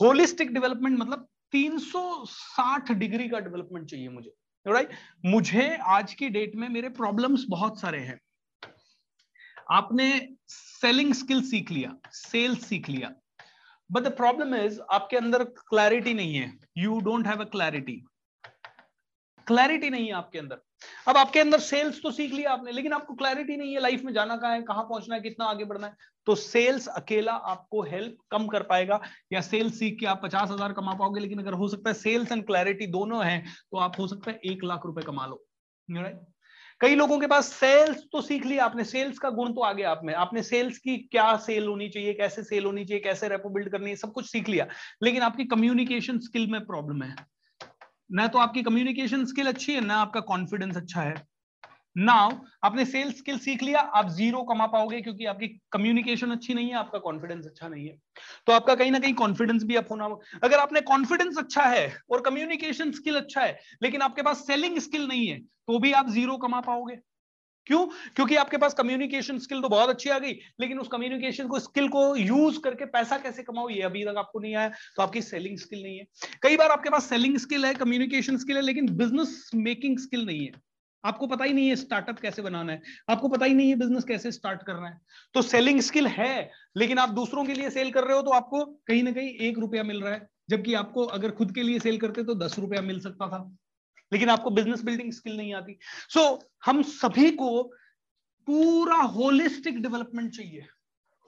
Holistic development मतलब 360 degree का development चाहिए मुझे। राइट मुझे आज की डेट में मेरे प्रॉब्लम्स बहुत सारे हैं। आपने सेलिंग स्किल सीख लिया, सेल्स सीख लिया। बट द प्रॉब्लम इज़ आपके अंदर क्लैरिटी नहीं है। You don't have a clarity clarity नहीं है आपके अंदर। अब आपके अंदर सेल्स तो सीख लिया आपने, लेकिन आपको क्लैरिटी नहीं है लाइफ में जाना कहाँ है, कहाँ पहुँचना है, कितना आगे बढ़ना है तो सेल्स अकेला आपको हेल्प कम कर पाएगा, या सेल्स सीख के आप पचास हज़ार कमा पाओगे, लेकिन अगर हो सकता है सेल्स एंड क्लैरिटी दोनों है तो आप हो सकता है एक लाख रुपए कमा लो राइट कई लोगों के पास सेल्स तो सीख लिया आपने सेल्स का गुण तो आ गया आप में, आपने सेल्स की क्या सेल होनी चाहिए, कैसे सेल होनी चाहिए, कैसे रेपो बिल्ड करनी है, सब कुछ सीख लिया, लेकिन आपकी कम्युनिकेशन स्किल में प्रॉब्लम है। ना तो आपकी कम्युनिकेशन स्किल अच्छी है, ना आपका कॉन्फिडेंस अच्छा है। नाउ आपने सेल्स स्किल सीख लिया, आप ज़ीरो कमा पाओगे क्योंकि आपकी कम्युनिकेशन अच्छी नहीं है, आपका कॉन्फिडेंस अच्छा नहीं है। तो आपका कहीं ना कहीं कॉन्फिडेंस भी अप होना अगर आपने कॉन्फिडेंस अच्छा है और कम्युनिकेशन स्किल अच्छा है, लेकिन आपके पास सेलिंग स्किल नहीं है तो भी आप ज़ीरो कमा पाओगे। क्यों? क्योंकि आपके पास कम्युनिकेशन स्किल तो बहुत अच्छी आ गई, लेकिन उस कम्युनिकेशन को स्किल को यूज़ करके पैसा कैसे कमाओ, ये अभी तक आपको नहीं आया तो आपकी सेलिंग स्किल नहीं है। कई बार आपके पास सेलिंग स्किल है कम्युनिकेशन स्किल है, लेकिन बिज़नेस मेकिंग स्किल नहीं है। आपको पता ही नहीं है स्टार्टअप कैसे बनाना है, आपको पता ही नहीं है बिज़नेस कैसे स्टार्ट करना है। तो सेलिंग स्किल है, लेकिन आप दूसरों के लिए सेल कर रहे हो तो आपको कहीं ना कहीं एक रुपया मिल रहा है, जबकि आपको अगर खुद के लिए सेल करते तो दस रुपया मिल सकता था। लेकिन आपको बिज़नेस बिल्डिंग स्किल नहीं आती। सो so, हम सभी को पूरा होलिस्टिक डेवलपमेंट चाहिए।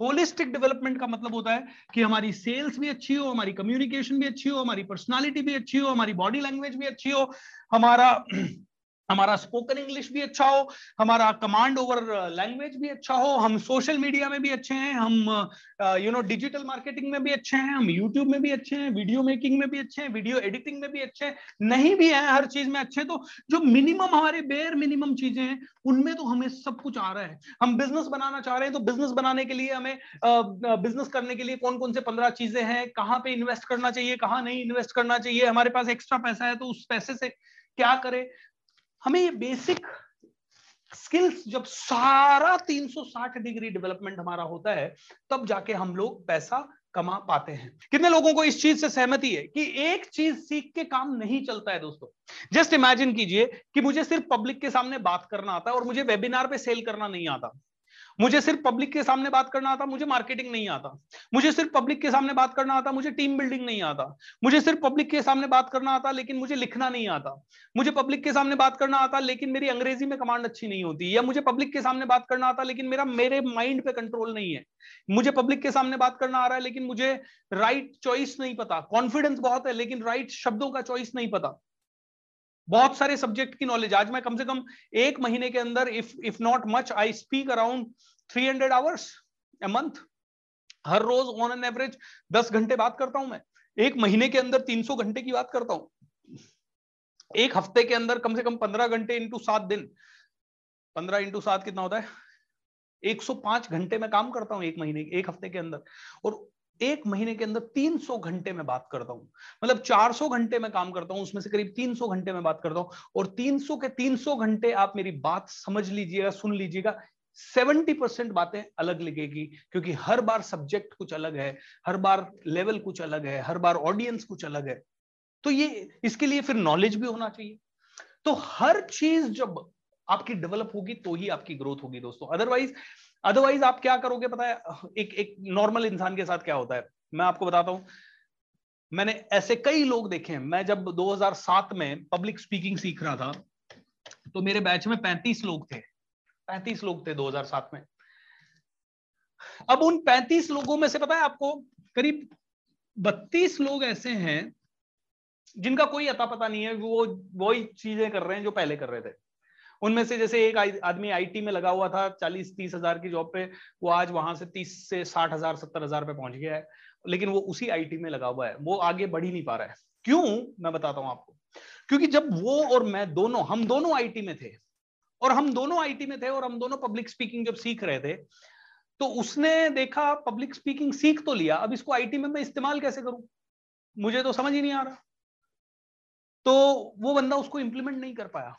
होलिस्टिक डेवलपमेंट का मतलब होता है कि हमारी सेल्स भी अच्छी हो हमारी कम्युनिकेशन भी अच्छी हो हमारी पर्सनालिटी भी अच्छी हो हमारी बॉडी लैंग्वेज भी अच्छी हो हमारा हमारा स्पोकन इंग्लिश भी अच्छा हो, हमारा कमांड ओवर लैंग्वेज भी अच्छा हो, हम सोशल मीडिया में भी अच्छे हैं, हम यू नो डिजिटल मार्केटिंग में भी अच्छे हैं, हम यूट्यूब में भी अच्छे हैं वीडियो मेकिंग में भी अच्छे हैं वीडियो एडिटिंग में भी अच्छे हैं, नहीं भी है हर चीज़ में अच्छे तो जो मिनिमम हमारे बेयर मिनिमम चीज़ें हैं, उनमें तो हमें सब कुछ आ रहा है। हम बिज़नेस बनाना चाह रहे हैं तो बिज़नेस बनाने के लिए हमें बिज़नेस करने के लिए कौन कौन से पंद्रह चीज़ें हैं, कहाँ पे इन्वेस्ट करना चाहिए, कहाँ नहीं इन्वेस्ट करना चाहिए, हमारे पास एक्स्ट्रा पैसा है तो उस पैसे से क्या करें? हमें ये बेसिक स्किल्स जब सारा 360 डिग्री डेवलपमेंट हमारा होता है, तब जाके हम लोग पैसा कमा पाते हैं। कितने लोगों को इस चीज़ से सहमति है कि एक चीज़ सीख के काम नहीं चलता है दोस्तों? जस्ट इमेजिन कीजिए कि मुझे सिर्फ़ पब्लिक के सामने बात करना आता है और मुझे वेबिनार पे सेल करना नहीं आता। मुझे सिर्फ़ पब्लिक के सामने बात करना आता, मुझे मार्केटिंग नहीं आता। मुझे सिर्फ़ पब्लिक के सामने बात करना आता, मुझे टीम बिल्डिंग नहीं आता। मुझे सिर्फ़ पब्लिक के सामने बात करना आता, लेकिन मुझे लिखना नहीं आता। मुझे पब्लिक के सामने बात करना आता, लेकिन मेरी अंग्रेज़ी में कमांड अच्छी नहीं होती। या मुझे पब्लिक के सामने बात करना आता, लेकिन मेरा, मेरे माइंड पे कंट्रोल नहीं है। मुझे पब्लिक के सामने बात करना आ रहा है, लेकिन मुझे राइट चॉइस नहीं पता। कॉन्फिडेंस बहुत है, लेकिन राइट शब्दों का चॉइस नहीं पता। बहुत सारे सब्जेक्ट की नॉलेज आज मैं कम से कम एक महीने के अंदर if if not much I speak around 300 hours a month हर रोज ऑन एन एवरेज 10 घंटे बात करता हूँ मैं। एक महीने के अंदर 300 घंटे की बात करता हूँ। एक हफ़्ते के अंदर कम से कम 15 घंटे इंटू सात दिन। 15 इंटू सात कितना होता है? 105 घंटे में काम करता हूँ एक महीने एक हफ़्ते के अंदर। और एक महीने के अंदर 300 घंटे में बात करता हूँ। मतलब 400 घंटे में काम करता हूँ, उसमें से करीब 300 घंटे में बात करता हूँ और 300 के 300 घंटे आप मेरी बात समझ लीजिएगा, सुन लीजिएगा। 70 परसेंट बातें अलग लगेगी, क्योंकि हर बार सब्जेक्ट कुछ अलग है, हर बार लेवल कुछ अलग है, हर बार ऑडियंस कुछ अलग है। तो ये, इसके लिए फिर नॉलेज भी होना चाहिए। तो हर चीज़ जब आपकी डेवलप होगी तो ही आपकी ग्रोथ होगी दोस्तों। अदरवाइज़ अदरवाइज़ आप क्या करोगे पता है? एक एक नॉर्मल इंसान के साथ क्या होता है? मैं आपको बताता हूँ। मैंने ऐसे कई लोग देखे हैं। मैं जब 2007 में पब्लिक स्पीकिंग सीख रहा था तो मेरे बैच में 35 लोग थे। 35 लोग थे 2007 में। अब उन 35 लोगों में से पता है आपको, करीब 32 लोग ऐसे हैं, जिनका कोई अता पता नहीं है, वो वही चीज़ें कर रहे हैं जो पहले कर रहे थे। उनमें से जैसे एक आदमी आईटी में लगा हुआ था, चालीस, तीस हज़ार की जॉब पे, वो आज वहाँ से तीस से साठ हज़ार, सत्तर हज़ार पे पहुँच गया है, लेकिन वो उसी आईटी में लगा हुआ है। वो आगे बढ़ ही नहीं पा रहा है। क्यों? मैं बताता हूँ आपको। क्योंकि जब वो और मैं दोनों, हम दोनों आईटी में थे, और हम दोनों आईटी में थे और हम दोनों पब्लिक स्पीकिंग जब सीख रहे थे तो उसने देखा पब्लिक स्पीकिंग सीख तो लिया, अब इसको आईटी में मैं इस्तेमाल कैसे करूँ? मुझे तो समझ ही नहीं आ रहा। तो वो बंदा उसको इंप्लीमेंट नहीं कर पाया।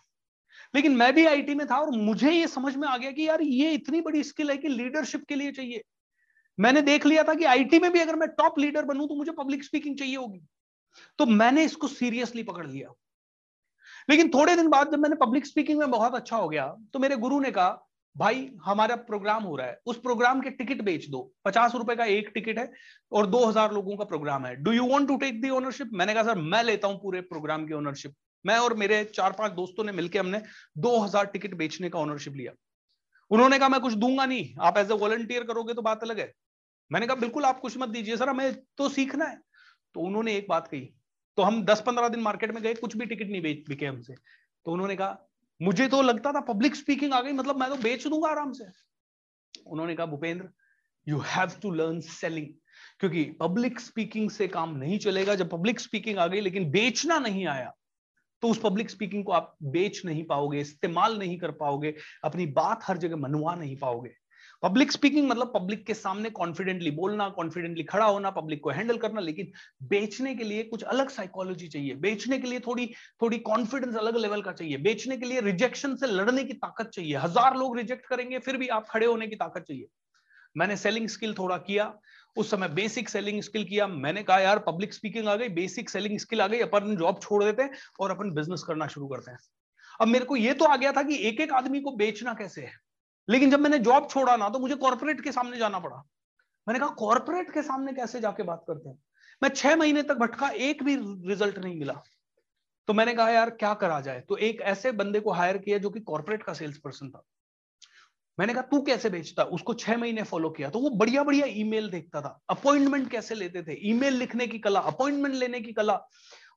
लेकिन मैं भी आईटी में था और मुझे ये समझ में आ गया कि यार ये इतनी बड़ी स्किल है कि लीडरशिप के लिए चाहिए। मैंने देख लिया था कि आईटी में भी अगर मैं टॉप लीडर बनूं तो मुझे पब्लिक स्पीकिंग चाहिए होगी। तो मैंने इसको सीरियसली पकड़ लिया। लेकिन थोड़े दिन बाद जब मैंने पब्लिक स्पीकिंग में बहुत अच्छा हो गया तो मेरे गुरु ने कहा, भाई, हमारा प्रोग्राम हो रहा है। उस प्रोग्राम के टिकट बेच दो। पचास रुपए का एक टिकट है और दो हज़ार लोगों का प्रोग्राम है। Do you want to take the ownership मैंने कहा, सर, मैं लेता हूँ पूरे प्रोग्राम की ओनरशिप मैं और मेरे चार पाँच दोस्तों ने मिलकर हमने दो हज़ार टिकट बेचने का ओनरशिप लिया। उन्होंने कहा, मैं कुछ दूँगा नहीं। आप एज ए वॉलंटियर करोगे तो बात अलग है। मैंने कहा, बिल्कुल, आप कुछ मत दीजिए। सर, हमें तो सीखना है। तो उन्होंने एक बात कही। तो हम दस पंद्रह दिन मार्केट में गए, कुछ भी टिकट नहीं बेच, बिके हमसे। तो उन्होंने कहा, मुझे तो लगता था पब्लिक स्पीकिंग आ गई मतलब मैं तो बेच दूँगा आराम से। उन्होंने कहा, Bhupendra you have to learn selling क्योंकि पब्लिक स्पीकिंग से काम नहीं चलेगा। जब पब्लिक स्पीकिंग आ गई, लेकिन बेचना नहीं आया तो उस पब्लिक स्पीकिंग को आप बेच नहीं पाओगे, इस्तेमाल नहीं कर पाओगे, अपनी बात हर जगह मनवा नहीं पाओगे। पब्लिक स्पीकिंग मतलब पब्लिक के सामने कॉन्फिडेंटली बोलना कॉन्फिडेंटली खड़ा होना पब्लिक को हैंडल करना, लेकिन बेचने के लिए कुछ अलग साइकोलॉजी चाहिए। बेचने के लिए थोड़ी थोड़ी कॉन्फिडेंस अलग लेवल का चाहिए। बेचने के लिए रिजेक्शन से लड़ने की ताकत चाहिए। हज़ार लोग रिजेक्ट करेंगे, फिर भी आप खड़े होने की ताकत चाहिए। मैंने सेलिंग स्किल थोड़ा किया उस समय बेसिक सेलिंग स्किल किया। मैंने कहा, यार पब्लिक स्पीकिंग आ गई बेसिक सेलिंग स्किल आ गई, अपन जॉब छोड़ देते हैं और अपन बिज़नेस करना शुरू करते हैं। अब मेरे को ये तो आ गया था कि एक एक आदमी को बेचना कैसे है? लेकिन जब मैंने जॉब छोड़ा ना तो मुझे कॉर्पोरेट के सामने जाना पड़ा। मैंने कहा कॉर्पोरेट के सामने कैसे जाके बात करते हैं? मैं छह महीने तक भटका, एक भी रिज़ल्ट नहीं मिला। तो मैंने कहा, यार, क्या करा जाए? तो एक ऐसे बंदे को हायर किया जो कि कॉर्पोरेट का सेल्स पर्सन था। मैंने कहा, तू कैसे बेचता उसको छह महीने फॉलो किया। तो वो बढ़िया बढ़िया ईमेल देखता था। अपॉइंटमेंट कैसे लेते थे? ईमेल लिखने की कला अपॉइंटमेंट लेने की कला,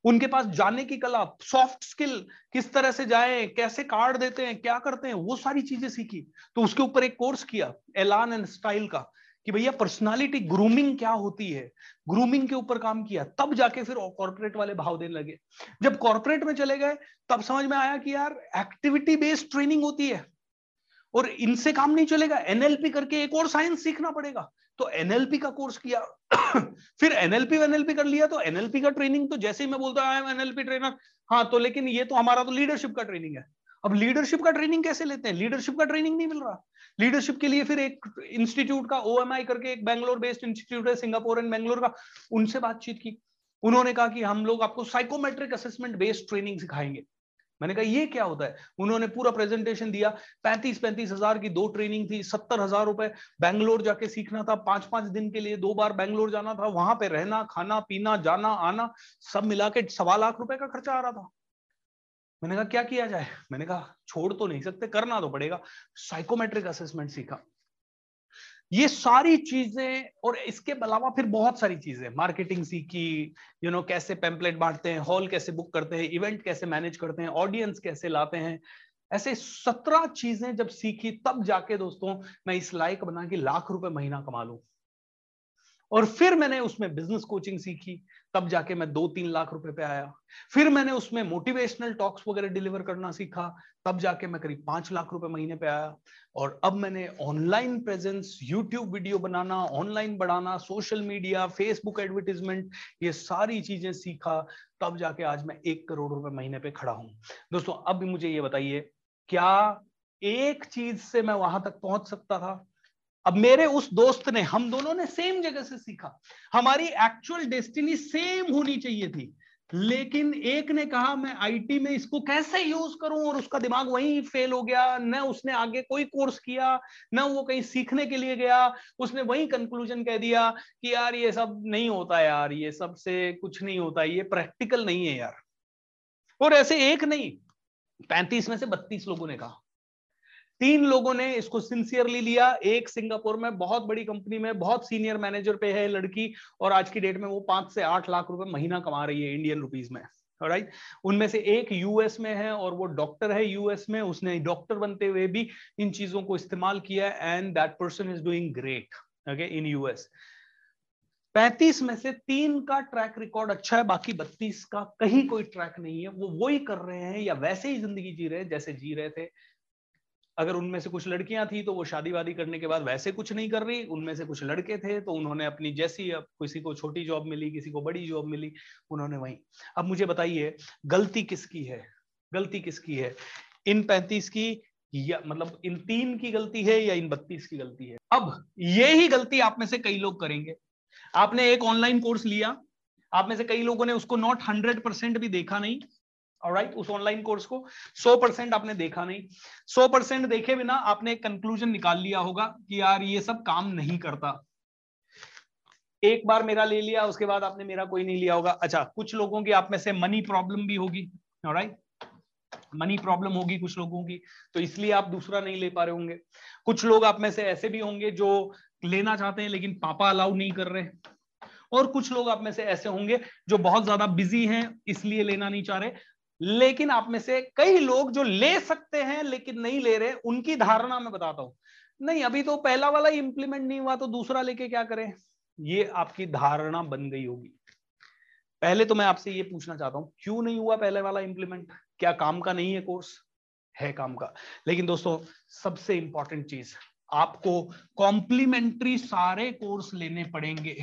उनके पास जाने की कला सॉफ्ट स्किल किस तरह से जाए, कैसे कार्ड देते हैं, क्या करते हैं, वो सारी चीज़ें सीखी। तो उसके ऊपर एक कोर्स किया एलान एंड स्टाइल का, कि भैया पर्सनालिटी ग्रूमिंग क्या होती है? ग्रूमिंग के ऊपर काम किया। तब जाके फिर कॉर्पोरेट वाले भाव देने लगे। जब कॉर्पोरेट में चले गए, तब समझ में आया कि यार एक्टिविटी बेस्ड ट्रेनिंग होती है। और इनसे काम नहीं चलेगा। एनएलपी करके एक और साइंस सीखना पड़ेगा। तो एनएलपी का कोर्स किया। फिर एनएलपी एनएलपी कर लिया तो एनएलपी का ट्रेनिंग तो जैसे ही मैं बोलता हूँ एनएलपी ट्रेनर हाँ तो लेकिन ये तो हमारा तो लीडरशिप का ट्रेनिंग है। अब लीडरशिप का ट्रेनिंग कैसे लेते हैं? लीडरशिप का ट्रेनिंग नहीं मिल रहा। लीडरशिप के लिए फिर एक इंस्टीट्यूट का ओएमआई करके एक बैंगलोर बेस्ड इंस्टीट्यूट है सिंगापुर एंड बैंगलोर का। उनसे बातचीत की। उन्होंने कहा कि हम लोग आपको साइकोमेट्रिक असेसमेंट बेस्ड ट्रेनिंग सिखाएँगे। मैंने कहा, ये क्या होता है? उन्होंने पूरा प्रेजेंटेशन दिया। पैंतीस पैंतीस हज़ार की दो ट्रेनिंग थी, सत्तर हज़ार रुपए। बैंगलोर जाके सीखना था, पाँच पाँच दिन के लिए दो बार बैंगलोर जाना था। वहाँ पे रहना, खाना, पीना, जाना, आना, सब मिला के सवा लाख रुपए का खर्चा आ रहा था। मैंने कहा, क्या किया जाए? मैंने कहा, छोड़ तो नहीं सकते, करना तो पड़ेगा। साइकोमेट्रिक असेसमेंट सीखा। ये सारी चीज़ें, और इसके अलावा फिर बहुत सारी चीज़ें मार्केटिंग सीखी यू नो कैसे पेम्पलेट बांटते हैं हॉल कैसे बुक करते हैं इवेंट कैसे मैनेज करते हैं ऑडियंस कैसे लाते हैं, ऐसे सत्रह चीज़ें जब सीखी, तब जाके दोस्तों, मैं इस लायक बना के लाख रुपए महीना कमा लू। और फिर मैंने उसमें बिज़नेस कोचिंग सीखी तब जाके मैं दो तीन लाख रुपए पे आया। फिर मैंने उसमें मोटिवेशनल टॉक्स वगैरह डिलीवर करना सीखा। तब जाके मैं करीब पाँच लाख रुपए महीने पे आया। और अब मैंने ऑनलाइन प्रेजेंस यूट्यूब वीडियो बनाना ऑनलाइन बढ़ाना सोशल मीडिया फेसबुक एडवर्टीजमेंट ये सारी चीज़ें सीखा। तब जाके आज मैं एक करोड़ रुपए महीने पे खड़ा हूँ। दोस्तों, अब मुझे ये बताइए, क्या एक चीज़ से मैं वहाँ तक पहुँच सकता था? अब मेरे उस दोस्त ने, हम दोनों ने सेम जगह से सीखा। हमारी एक्चुअल डेस्टिनी सेम होनी चाहिए थी। लेकिन एक ने कहा, मैं आईटी में इसको कैसे यूज़ करूँ? और उसका दिमाग वहीं फेल हो गया। न उसने आगे कोई कोर्स किया, न वो कहीं सीखने के लिए गया। उसने वही कंक्लूजन कह दिया कि, यार, ये सब नहीं होता यार। ये सबसे कुछ नहीं होता। ये प्रैक्टिकल नहीं है यार। और ऐसे एक नहीं, पैंतीस में से बत्तीस लोगों ने कहा। तीन लोगों ने इसको सिंसियरली लिया। एक सिंगापुर में, बहुत बड़ी कंपनी में, बहुत सीनियर मैनेजर पे है लड़की और आज की डेट में वो पाँच से आठ लाख रुपए महीना कमा रही है इंडियन रुपीज़ में राइट उनमें से एक यूएस में है और वो डॉक्टर है यूएस में। उसने डॉक्टर बनते हुए भी इन चीज़ों को इस्तेमाल किया and that person is doing great okay in US पैंतीस में से तीन का ट्रैक रिकॉर्ड अच्छा है, बाकी बत्तीस का कहीं कोई ट्रैक नहीं है। वो वही कर रहे हैं या वैसे ही ज़िंदगी जी रहे हैं जैसे जी रहे थे। अगर उनमें से कुछ लड़कियाँ थी तो वो शादी वादी करने के बाद वैसे कुछ नहीं कर रही, उनमें से कुछ लड़के थे तो उन्होंने अपनी जैसी अब किसी को छोटी जॉब मिली, किसी को बड़ी जॉब मिली, उन्होंने वही। अब मुझे बताइए, गलती किसकी है? गलती किसकी है? इन पैंतीस की या मतलब इन तीन की गलती है या इन बत्तीस की गलती है? अब ये ही गलती आप में से कई लोग करेंगे। आपने एक ऑनलाइन कोर्स लिया, आप में से कई लोगों ने उसको नॉट हंड्रेड परसेंट भी देखा नहीं राइट उस ऑनलाइन कोर्स को। 100 परसेंट आपने देखा नहीं। 100 परसेंट देखे बिना आपने कंक्लूजन निकाल लिया होगा कि यार ये सब काम नहीं करता। एक बार मेरा ले लिया, उसके बाद आपने मेरा कोई नहीं लिया होगा। अच्छा कुछ लोगों की आप में से मनी प्रॉब्लम भी होगी। राइट मनी प्रॉब्लम होगी कुछ लोगों की तो इसलिए आप दूसरा नहीं ले पा रहे होंगे। कुछ लोग आप में से ऐसे भी होंगे जो लेना चाहते हैं, लेकिन पापा अलाउ नहीं कर रहे। और कुछ लोग आप में से ऐसे होंगे जो बहुत ज़्यादा बिज़ी हैं, इसलिए लेना नहीं चाह रहे। लेकिन आप में से कई लोग जो ले सकते हैं, लेकिन नहीं ले रहे, उनकी धारणा मैं बताता हूँ। नहीं, अभी तो पहला वाला इंप्लीमेंट नहीं हुआ तो दूसरा लेके क्या करें? ये आपकी धारणा बन गई होगी। पहले तो मैं आपसे ये पूछना चाहता हूँ, क्यों नहीं हुआ पहले वाला इंप्लीमेंट क्या काम का नहीं है कोर्स है काम का। लेकिन दोस्तों, सबसे इंपॉर्टेंट चीज़, आपको कॉम्प्लीमेंट्री सारे कोर्स लेने पड़ेंगे।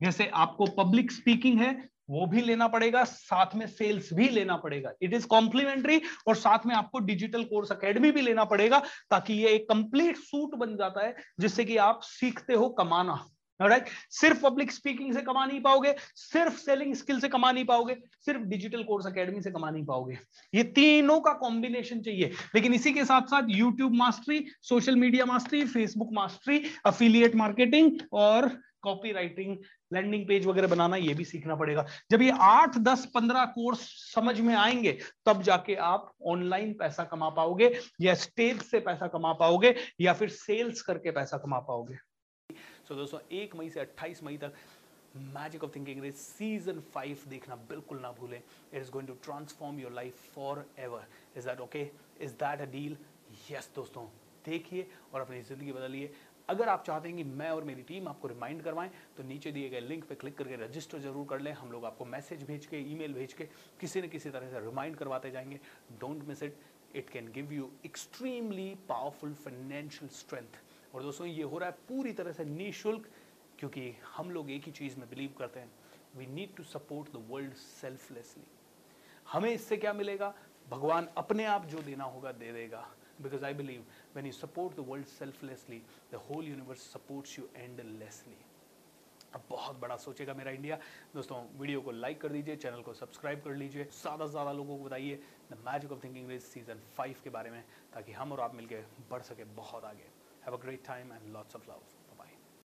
जैसे आपको पब्लिक स्पीकिंग है वो भी लेना पड़ेगा, साथ में सेल्स भी लेना पड़ेगा। इट इज़ कॉम्प्लीमेंट्री और साथ में आपको डिजिटल कोर्स अकेडमी भी लेना पड़ेगा ताकि ये एक कंप्लीट सूट बन जाता है, जिससे कि आप सीखते हो कमाना। Right right? सिर्फ़ पब्लिक स्पीकिंग से कमा नहीं पाओगे, सिर्फ़ सेलिंग स्किल से कमा नहीं पाओगे, सिर्फ़ डिजिटल कोर्स अकेडमी से कमा नहीं पाओगे। ये तीनों का कॉम्बिनेशन चाहिए। लेकिन इसी के साथ साथ YouTube mastery social media mastery Facebook mastery affiliate marketing और कॉपी राइटिंग लैंडिंग पेज वगैरह बनाना ये भी सीखना पड़ेगा। जब ये आठ दस पंद्रह कोर्स समझ में आएँगे तब जाके आप ऑनलाइन पैसा कमा पाओगे या स्टेज से पैसा कमा पाओगे या फिर सेल्स करके पैसा कमा पाओगे। सो so, दोस्तों एक मई से अट्ठाईस मई तक magic of thinking English season five देखना बिल्कुल ना भूलें। It is going to transform your life forever is that okay is that a deal yes दोस्तों। देखिए और अपनी ज़िंदगी बदलिए। अगर आप चाहते हैं कि मैं और मेरी टीम आपको रिमाइंड करवाएँ तो नीचे दिए गए लिंक पे क्लिक करके रजिस्टर ज़रूर कर लें। हम लोग आपको मैसेज भेज के ईमेल भेज के किसी न किसी तरह से रिमाइंड करवाते जाएँगे। Don't miss it it can give you extremely powerful financial strength और दोस्तों, ये हो रहा है पूरी तरह से निःशुल्क, क्योंकि हम लोग एक ही चीज़ में बिलीव करते हैं। We need to support the world selflessly हमें इससे क्या मिलेगा? भगवान अपने आप जो देना होगा, दे देगा। Because I believe when you support the world selflessly, the whole universe supports you endlessly. अब बहुत बड़ा सोचेगा मेरा इंडिया दोस्तों वीडियो को लाइक कर दीजिए चैनल को सब्सक्राइब कर लीजिए। ज़्यादा से ज़्यादा लोगों को बताइए the magic of thinking rich season five के बारे में ताकि हम और आप मिलकर बढ़ सके बहुत आगे। Have a great time and lots of love